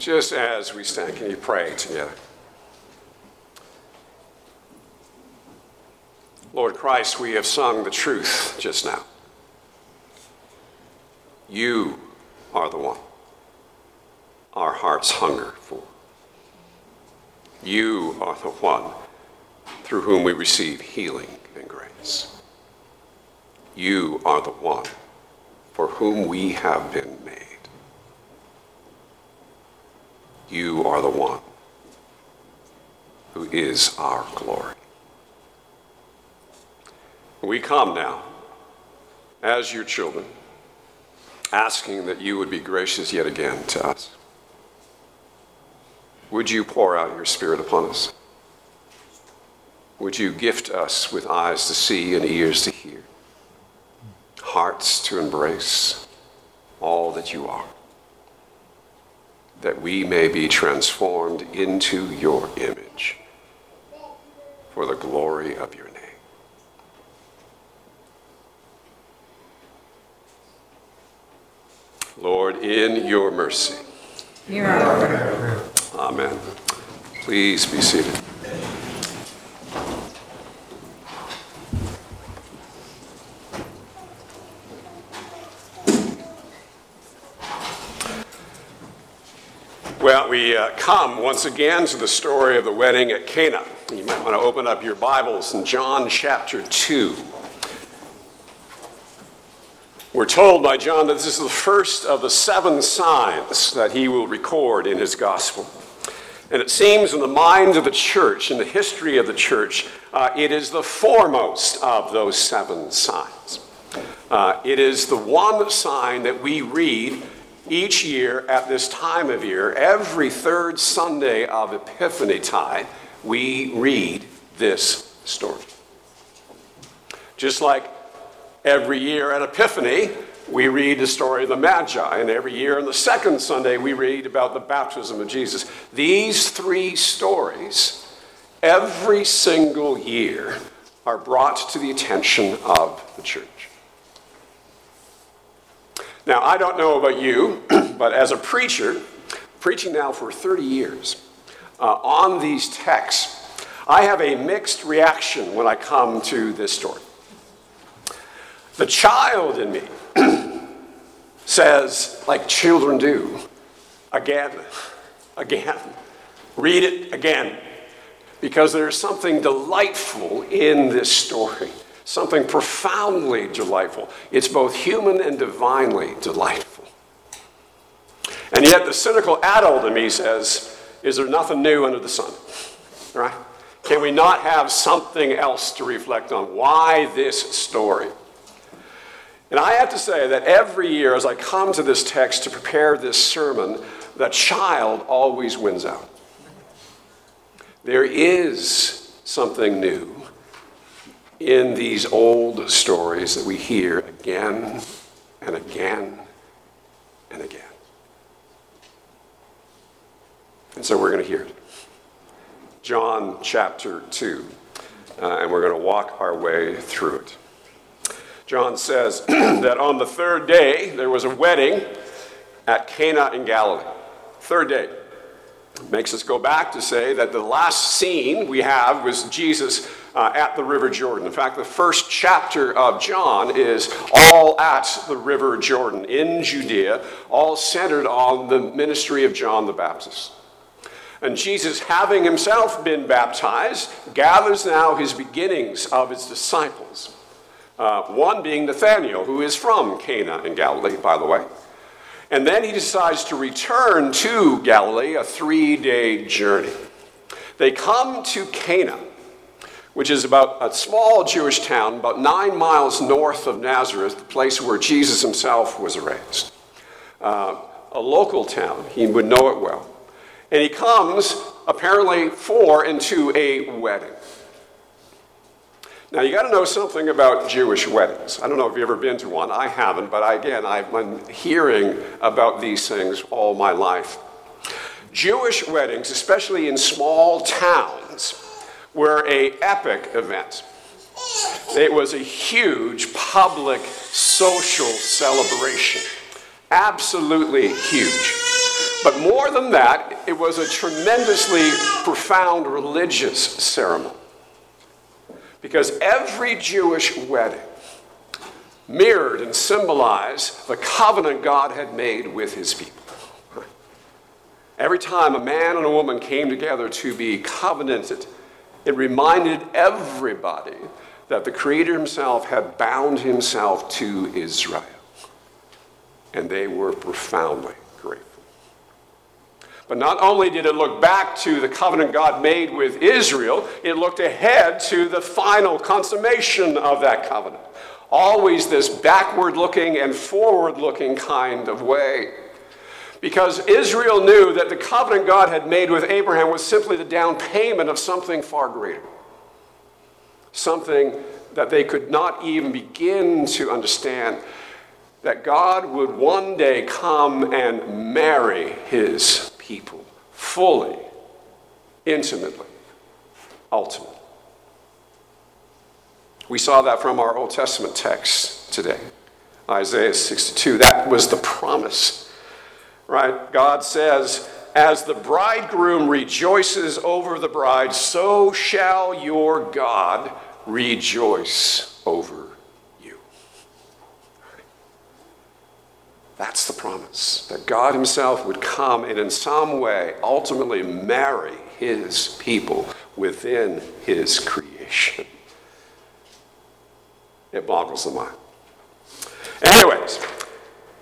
Just as we stand, can you pray together? Lord Christ, we have sung the truth just now. You are the one our hearts hunger for. You are the one through whom we receive healing and grace. You are the one for whom we have been made. You are the one who is our glory. We come now as your children, asking that you would be gracious yet again to us. Would you pour out your Spirit upon us? Would you gift us with eyes to see and ears to hear, hearts to embrace all that you are? That we may be transformed into your image for the glory of your name. Lord, in your mercy. Amen. Please be seated. Well, we uh, come once again to the story of the wedding at Cana. You might want to open up your Bibles in John chapter 2. We're told by John that this is the first of the seven signs that he will record in his gospel. And it seems in the mind of the church, in the history of the church, uh, it is the foremost of those seven signs. Uh, it is the one sign that we read each year at this time of year, every third Sunday of Epiphany tide, we read this story. Just like every year at Epiphany, we read the story of the Magi, and every year on the second Sunday, we read about the baptism of Jesus. These three stories, every single year, are brought to the attention of the church. Now, I don't know about you, but as a preacher, preaching now for 30 years uh, on these texts, I have a mixed reaction when I come to this story. The child in me says, like children do, again, again, read it again, because there's something delightful in this story something profoundly delightful. It's both human and divinely delightful. And yet, the cynical adult in me says, Is there nothing new under the sun? Right? Can we not have something else to reflect on? Why this story? And I have to say that every year, as I come to this text to prepare this sermon, the child always wins out. There is something new in these old stories that we hear again and again and again. And so we're going to hear it. John chapter 2, uh, and we're going to walk our way through it. John says that on the third day there was a wedding at Cana in Galilee. Third day. Makes us go back to say that the last scene we have was Jesus uh, at the River Jordan. In fact, the first chapter of John is all at the River Jordan in Judea, all centered on the ministry of John the Baptist. And Jesus, having himself been baptized, gathers now his beginnings of his disciples. Uh, one being Nathanael, who is from Cana in Galilee, by the way. And then he decides to return to Galilee, a three day journey. They come to Cana, which is about a small Jewish town about nine miles north of Nazareth, the place where Jesus himself was raised. Uh, a local town, he would know it well. And he comes apparently for into a wedding. Now, you got to know something about Jewish weddings. I don't know if you've ever been to one. I haven't, but I, again, I've been hearing about these things all my life. Jewish weddings, especially in small towns, were a epic event. It was a huge public social celebration. Absolutely huge. But more than that, it was a tremendously profound religious ceremony. Because every Jewish wedding mirrored and symbolized the covenant God had made with his people. Every time a man and a woman came together to be covenanted, it reminded everybody that the Creator Himself had bound Himself to Israel. And they were profoundly grateful. But not only did it look back to the covenant God made with Israel, it looked ahead to the final consummation of that covenant. Always this backward looking and forward looking kind of way. Because Israel knew that the covenant God had made with Abraham was simply the down payment of something far greater. Something that they could not even begin to understand that God would one day come and marry his people fully, intimately, ultimately. We saw that from our Old Testament text today, Isaiah 62. That was the promise, right? God says, As the bridegroom rejoices over the bride, so shall your God rejoice over you. That's the promise that God Himself would come and, in some way, ultimately marry His people within His creation. It boggles the mind. Anyways,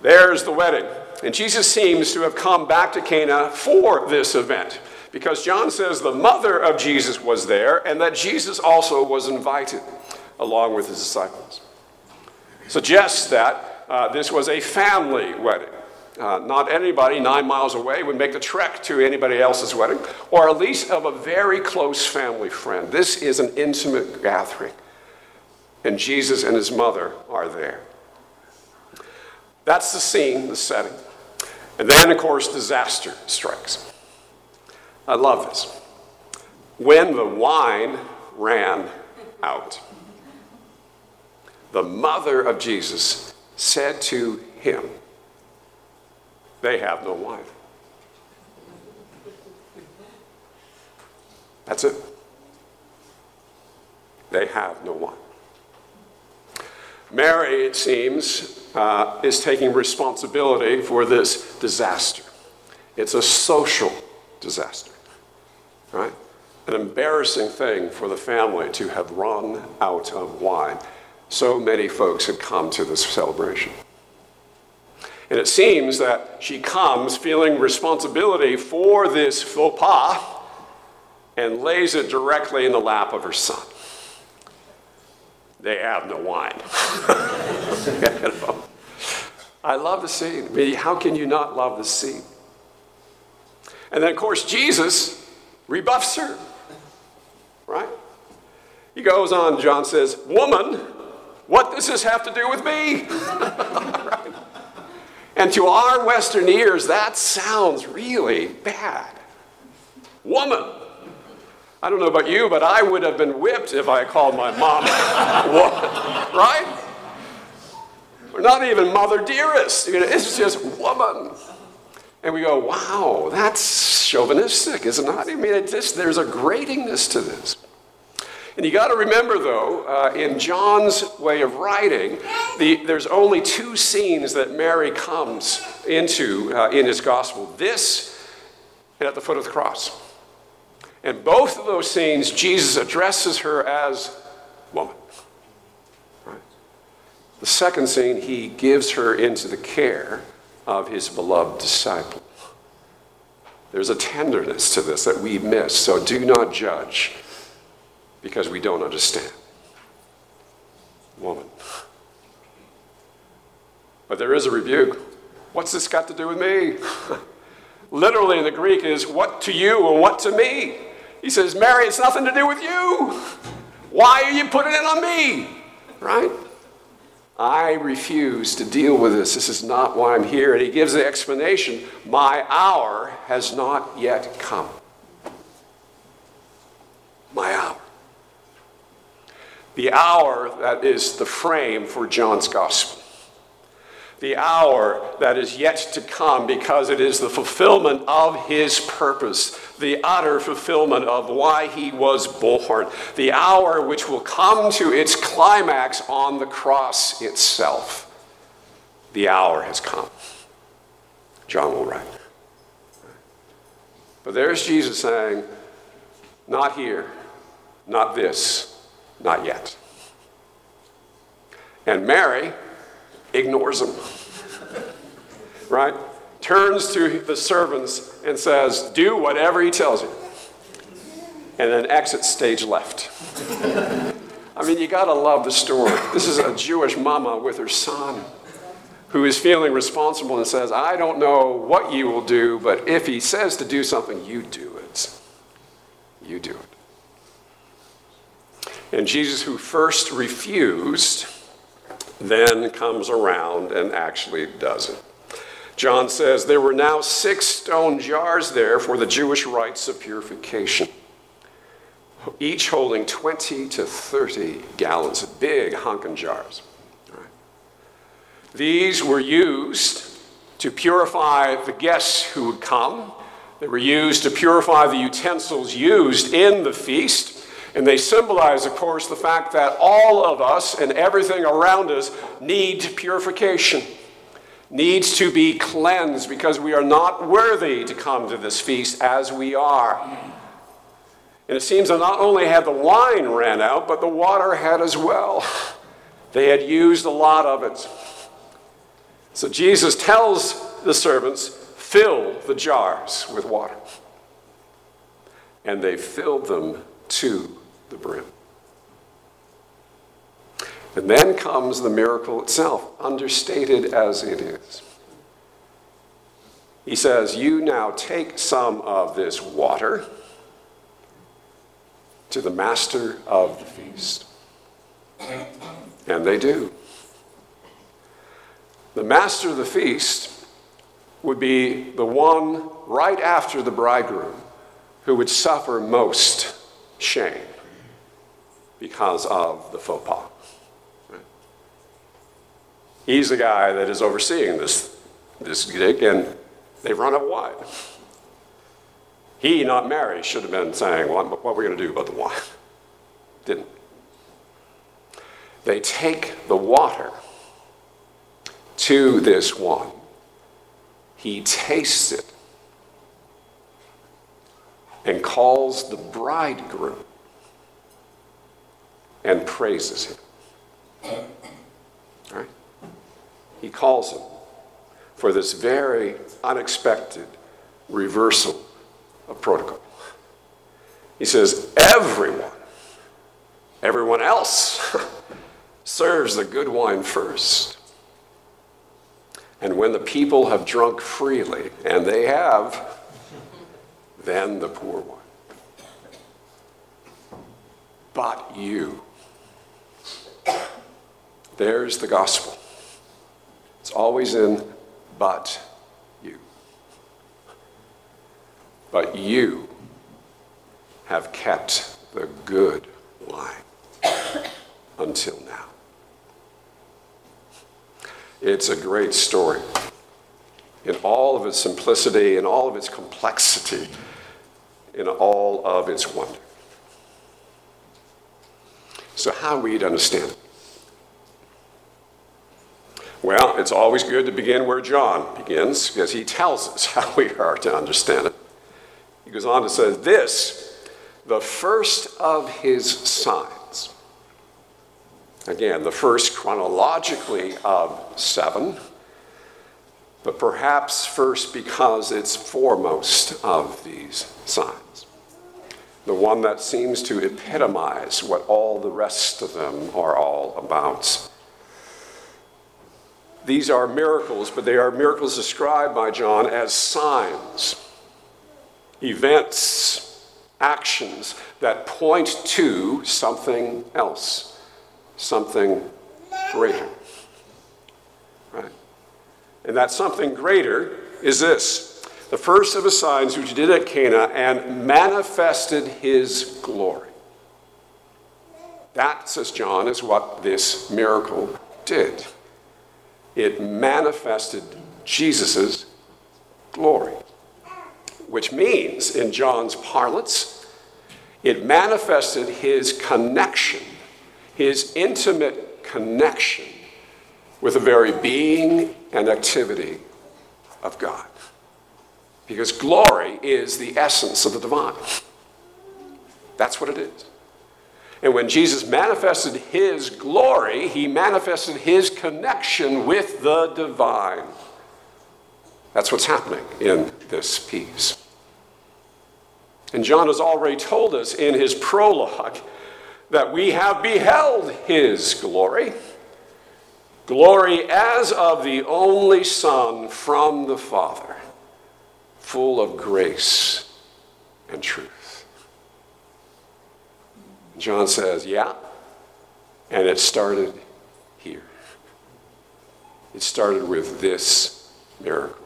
there's the wedding. And Jesus seems to have come back to Cana for this event because John says the mother of Jesus was there and that Jesus also was invited along with his disciples. Suggests that uh, this was a family wedding. Uh, not anybody nine miles away would make the trek to anybody else's wedding, or at least of a very close family friend. This is an intimate gathering, and Jesus and his mother are there. That's the scene, the setting. And then, of course, disaster strikes. I love this. When the wine ran out, the mother of Jesus said to him, They have no wine. That's it. They have no wine. Mary, it seems, uh, is taking responsibility for this disaster. It's a social disaster, right? An embarrassing thing for the family to have run out of wine so many folks had come to this celebration. And it seems that she comes feeling responsibility for this faux pas and lays it directly in the lap of her son. They have no wine. you know? I love the scene. I mean, how can you not love the scene? And then, of course, Jesus rebuffs her, right? He goes on, John says, Woman, what does this have to do with me? And to our Western ears, that sounds really bad. Woman. I don't know about you, but I would have been whipped if I called my mom right? Or not even mother dearest. It's just woman. And we go, wow, that's chauvinistic, isn't it? I mean, it just, there's a gratingness to this. And you got to remember, though, uh, in John's way of writing, the, there's only two scenes that Mary comes into uh, in his gospel this and at the foot of the cross. And both of those scenes, Jesus addresses her as woman. The second scene, he gives her into the care of his beloved disciple. There's a tenderness to this that we miss, so do not judge because we don't understand. Woman. But there is a rebuke. What's this got to do with me? Literally in the Greek is what to you and what to me. He says, Mary, it's nothing to do with you. Why are you putting it on me? Right? I refuse to deal with this. This is not why I'm here. And he gives the explanation My hour has not yet come. My hour the hour that is the frame for John's gospel. The hour that is yet to come, because it is the fulfillment of his purpose, the utter fulfillment of why he was born, the hour which will come to its climax on the cross itself. The hour has come. John will write. But there's Jesus saying, Not here, not this, not yet. And Mary ignores him. right? Turns to the servants and says, Do whatever he tells you. And then exits stage left. I mean, you gotta love the story. This is a Jewish mama with her son who is feeling responsible and says, I don't know what you will do, but if he says to do something, you do it. You do it. And Jesus, who first refused, then comes around and actually does it. John says, There were now six stone jars there for the Jewish rites of purification, each holding 20 to 30 gallons, of big honking jars. These were used to purify the guests who would come. They were used to purify the utensils used in the feast. And they symbolize, of course, the fact that all of us and everything around us need purification, needs to be cleansed because we are not worthy to come to this feast as we are. And it seems that not only had the wine ran out, but the water had as well. They had used a lot of it. So Jesus tells the servants, fill the jars with water. And they filled them to the brim. And then comes the miracle itself, understated as it is. He says, You now take some of this water to the master of the feast. And they do. The master of the feast would be the one right after the bridegroom who would suffer most shame because of the faux pas. He's the guy that is overseeing this, this gig, and they've run out of wine. He, not Mary, should have been saying, well, what are we going to do about the wine? Didn't. They take the water to this one. He tastes it and calls the bridegroom and praises him. Right? He calls him for this very unexpected reversal of protocol. He says, Everyone, everyone else serves the good wine first. And when the people have drunk freely, and they have, then the poor one. But you. There's the gospel. It's always in but you. But you have kept the good wine until now. It's a great story in all of its simplicity, in all of its complexity, in all of its wonder. So, how we to understand it? It's always good to begin where John begins because he tells us how we are to understand it. He goes on to say, This, the first of his signs. Again, the first chronologically of seven, but perhaps first because it's foremost of these signs. The one that seems to epitomize what all the rest of them are all about. These are miracles, but they are miracles described by John as signs, events, actions that point to something else, something greater. Right? And that something greater is this the first of his signs which he did at Cana and manifested his glory. That, says John, is what this miracle did. It manifested Jesus' glory, which means, in John's parlance, it manifested his connection, his intimate connection with the very being and activity of God. Because glory is the essence of the divine. That's what it is. And when Jesus manifested his glory, he manifested his connection with the divine. That's what's happening in this piece. And John has already told us in his prologue that we have beheld his glory. Glory as of the only Son from the Father, full of grace and truth. John says, Yeah. And it started here. It started with this miracle,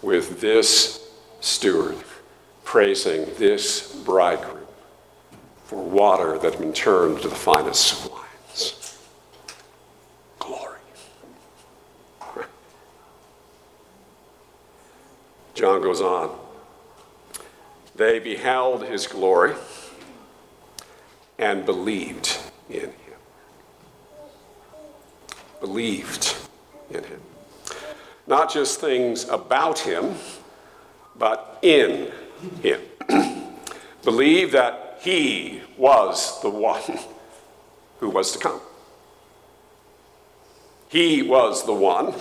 with this steward praising this bridegroom for water that had been turned to the finest wines. Glory. John goes on. They beheld his glory and believed in him. Believed in him. Not just things about him, but in him. believed that he was the one who was to come. He was the one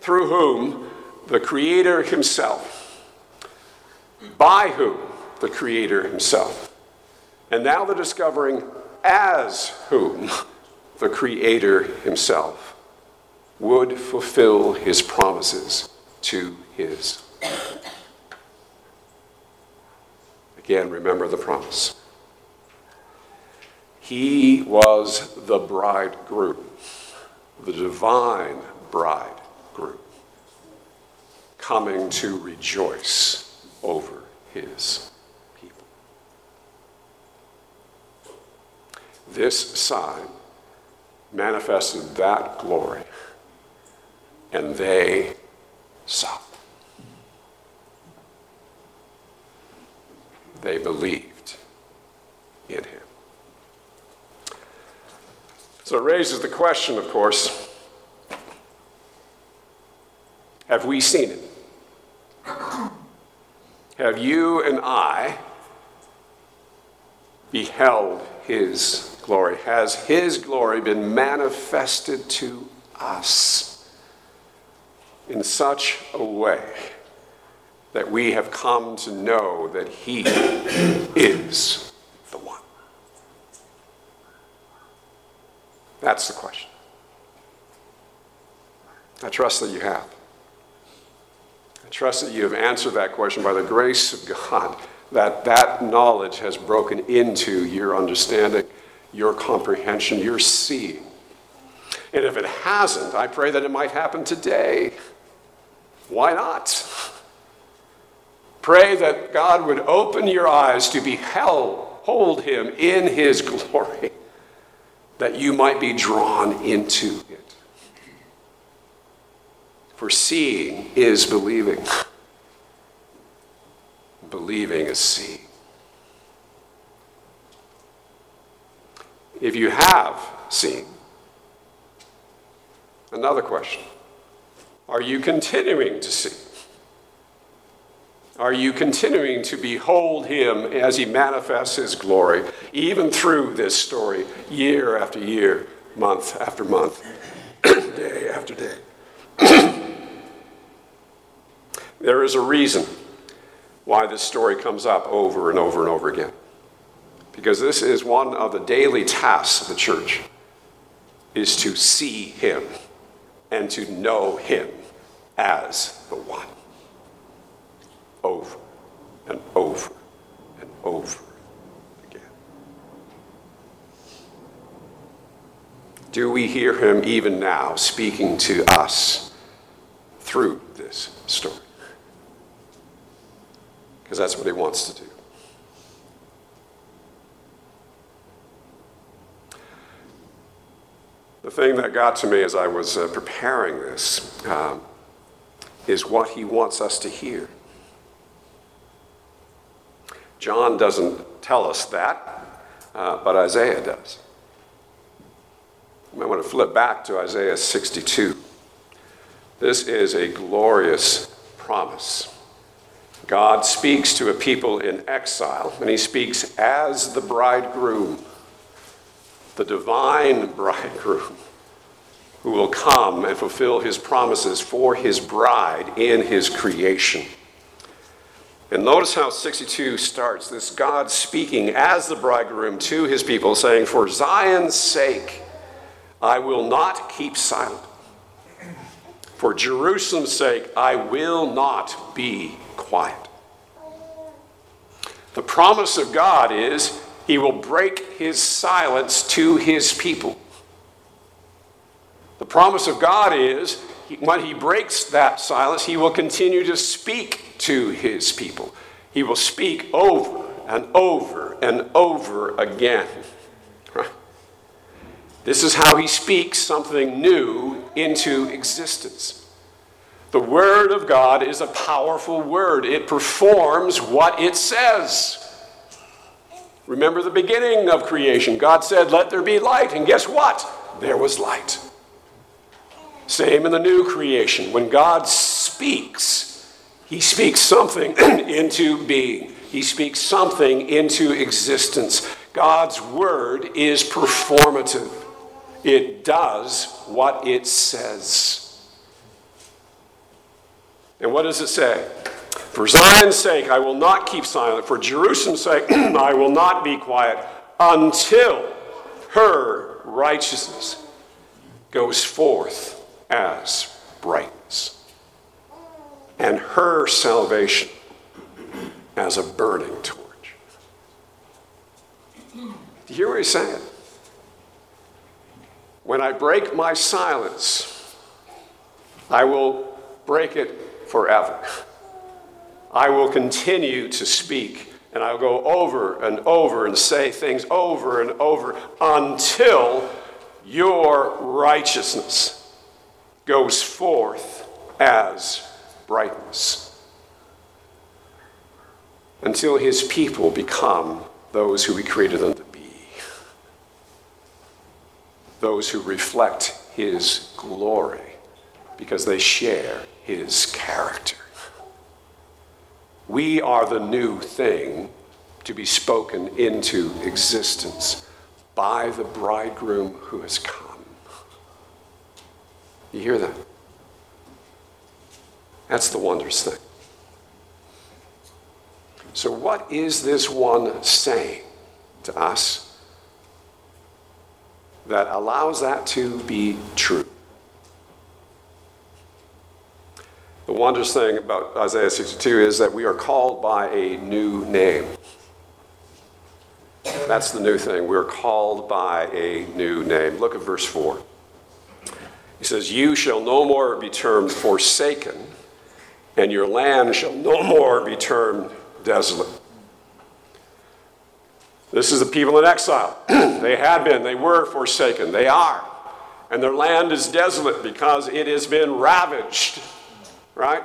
through whom the Creator Himself, by whom the Creator Himself and now they're discovering as whom the Creator Himself would fulfill His promises to His. Again, remember the promise. He was the bridegroom, the divine bridegroom, coming to rejoice over his This sign manifested that glory, and they saw. They believed in him. So it raises the question, of course have we seen him? Have you and I beheld his glory? Has His glory been manifested to us in such a way that we have come to know that He is the one? That's the question. I trust that you have. I trust that you have answered that question by the grace of God, that that knowledge has broken into your understanding your comprehension, your seeing. And if it hasn't, I pray that it might happen today. Why not? Pray that God would open your eyes to behold him in his glory, that you might be drawn into it. For seeing is believing, believing is seeing. If you have seen. Another question Are you continuing to see? Are you continuing to behold him as he manifests his glory, even through this story, year after year, month after month, day after day? there is a reason why this story comes up over and over and over again because this is one of the daily tasks of the church is to see him and to know him as the one. Over and over and over again. Do we hear him even now speaking to us through this story? Because that's what he wants to do the thing that got to me as I was uh, preparing this um, is what he wants us to hear. John doesn't tell us that, uh, but Isaiah does. Might want to flip back to Isaiah 62. This is a glorious promise. God speaks to a people in exile, and he speaks as the bridegroom, the divine bridegroom, who will come and fulfill his promises for his bride in his creation. And notice how 62 starts this God speaking as the bridegroom to his people, saying, For Zion's sake, I will not keep silent. For Jerusalem's sake, I will not be quiet. The promise of God is he will break his silence to his people. The promise of God is when he breaks that silence, he will continue to speak to his people. He will speak over and over and over again. This is how he speaks something new into existence. The Word of God is a powerful word, it performs what it says. Remember the beginning of creation. God said, Let there be light. And guess what? There was light. Same in the new creation. When God speaks, he speaks something into being, he speaks something into existence. God's word is performative, it does what it says. And what does it say? For Zion's sake, I will not keep silent. For Jerusalem's sake, I will not be quiet until her righteousness goes forth as brightness, and her salvation as a burning torch. Do you hear what he's saying? When I break my silence, I will break it forever. I will continue to speak and I'll go over and over and say things over and over until your righteousness goes forth as brightness. Until his people become those who he created them to be, those who reflect his glory because they share his character. We are the new thing to be spoken into existence by the bridegroom who has come. You hear that? That's the wondrous thing. So, what is this one saying to us that allows that to be true? The wondrous thing about Isaiah 62 is that we are called by a new name. That's the new thing. We're called by a new name. Look at verse 4. He says, You shall no more be termed forsaken, and your land shall no more be termed desolate. This is the people in exile. they had been, they were forsaken, they are. And their land is desolate because it has been ravaged, right?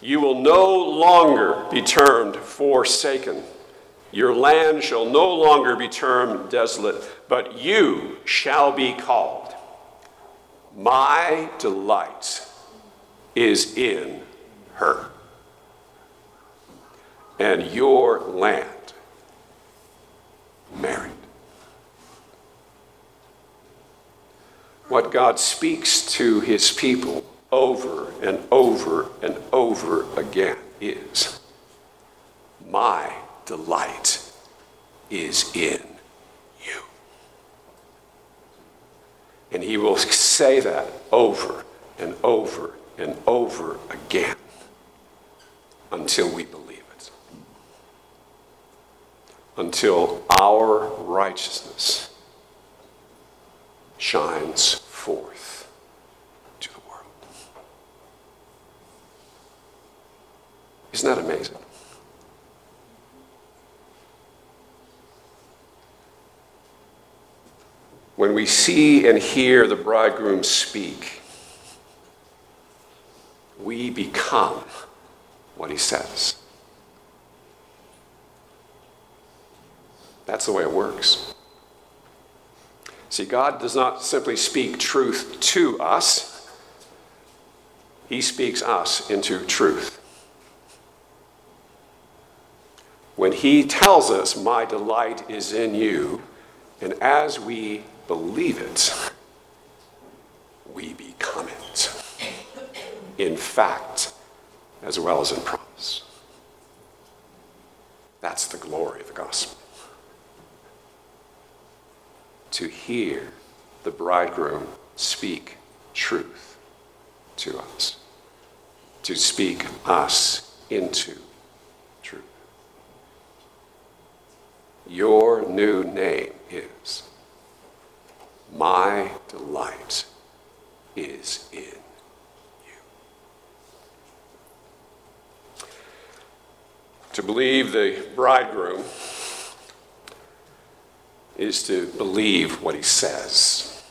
You will no longer be termed forsaken. Your land shall no longer be termed desolate, but you shall be called my delight is in her. And your land married. What God speaks to his people over and over and over again is My delight is in you. And he will say that over and over and over again until we believe it. Until our righteousness shines forth to the world. Isn't that amazing? when we see and hear the bridegroom speak, we become what he says. That's the way it works. See, God does not simply speak truth to us, He speaks us into truth. When He tells us, My delight is in you, and as we believe it, we become it. In fact, as well as in promise. That's the glory of the gospel to hear the bridegroom speak truth to us, to speak us into truth. Your new name is My delight is in you. To believe the bridegroom is to believe what he says,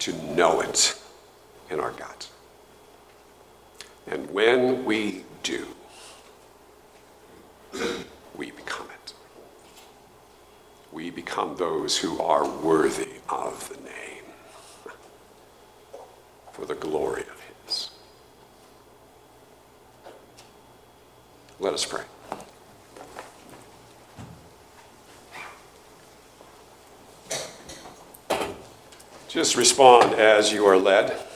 to know it in our gut. And when we do, we become it. Become those who are worthy of the name for the glory of his. Let us pray. Just respond as you are led.